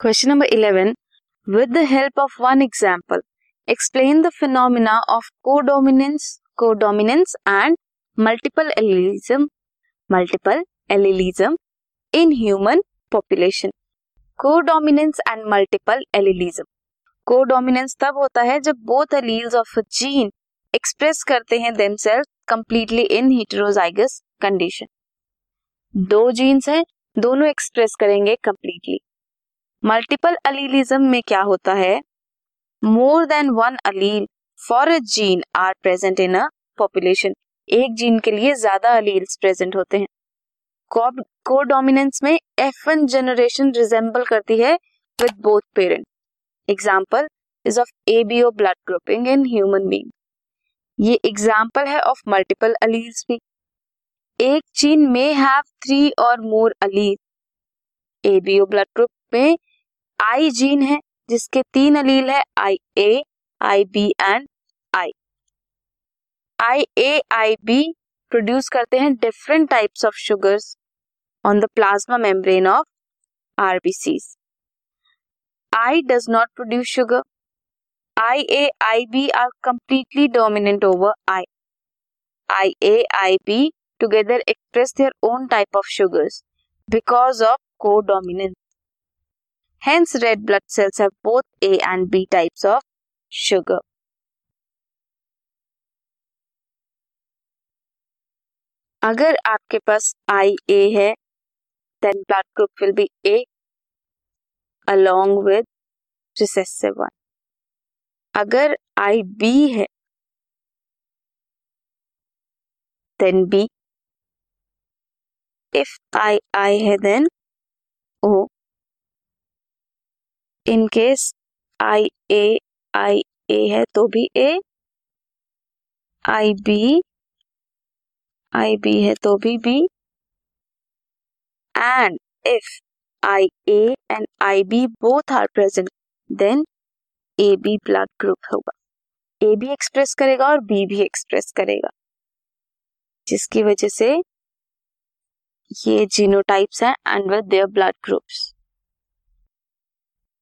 Question number eleven with the help of one example explain the phenomena of codominance codominance and multiple allelism multiple allelism in human population codominance and multiple allelism codominance तब होता है जब both alleles of a gene express करते हैं themselves completely in heterozygous condition दो genes हैं, दोनों express करेंगे कंप्लीटली मल्टीपल अलीलिज्म में क्या होता है? More than one allele for a gene are present in a population. एक जीन के लिए ज़्यादा अलील्स प्रेजेंट होते हैं। कोडोमिनेंस में एफ़ वन जनरेशन रिजेंबल करती है with both parent. Example is of ABO blood grouping in human being ये एग्ज़ाम्पल है ऑफ़ मल्टीपल अलील्स भी एक जीन में हैव थ्री और more allele. ABO blood group में आई जीन है, जिसके तीन अलील है I A I B and I I A I B produce करते हैं different types of sugars on the plasma membrane of RBCs I does not produce sugar I A I B are completely dominant over I I A I B together express their own type of sugars because of codominance Hence, red blood cells have both A and B types of sugar. अगर आपके पास I A है then blood group will be A along with recessive one अगर I B है then B if I I है then in case I A I A है तो भी A I B I B है तो भी B and if I A and I B both are present then A B blood group होगा। A भी express करेगा और बी भी एक्सप्रेस करेगा। जिसकी वजह से ये जीनोटाइप्स हैं and with their blood groups